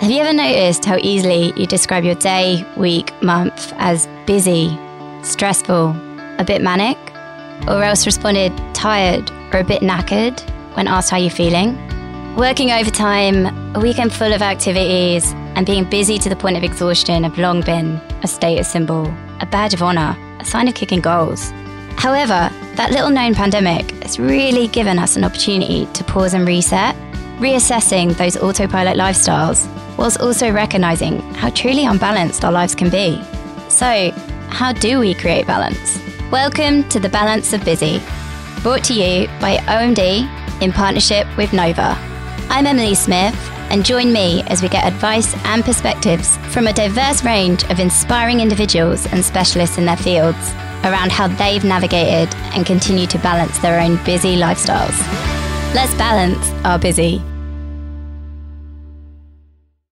Have you ever noticed how easily you describe your day, week, month as busy, stressful, a bit manic? Or else responded tired or a bit knackered when asked how you're feeling? Working overtime, a weekend full of activities, and being busy to the point of exhaustion have long been a status symbol, a badge of honour, a sign of kicking goals. However, that little known pandemic has really given us an opportunity to pause and reset, reassessing those autopilot lifestyles, whilst also recognising how truly unbalanced our lives can be. So, how do we create balance? Welcome to The Balance of Busy, brought to you by OMD in partnership with Nova. I'm Emily Smith, and join me as we get advice and perspectives from a diverse range of inspiring individuals and specialists in their fields around how they've navigated and continue to balance their own busy lifestyles. Let's balance our busy.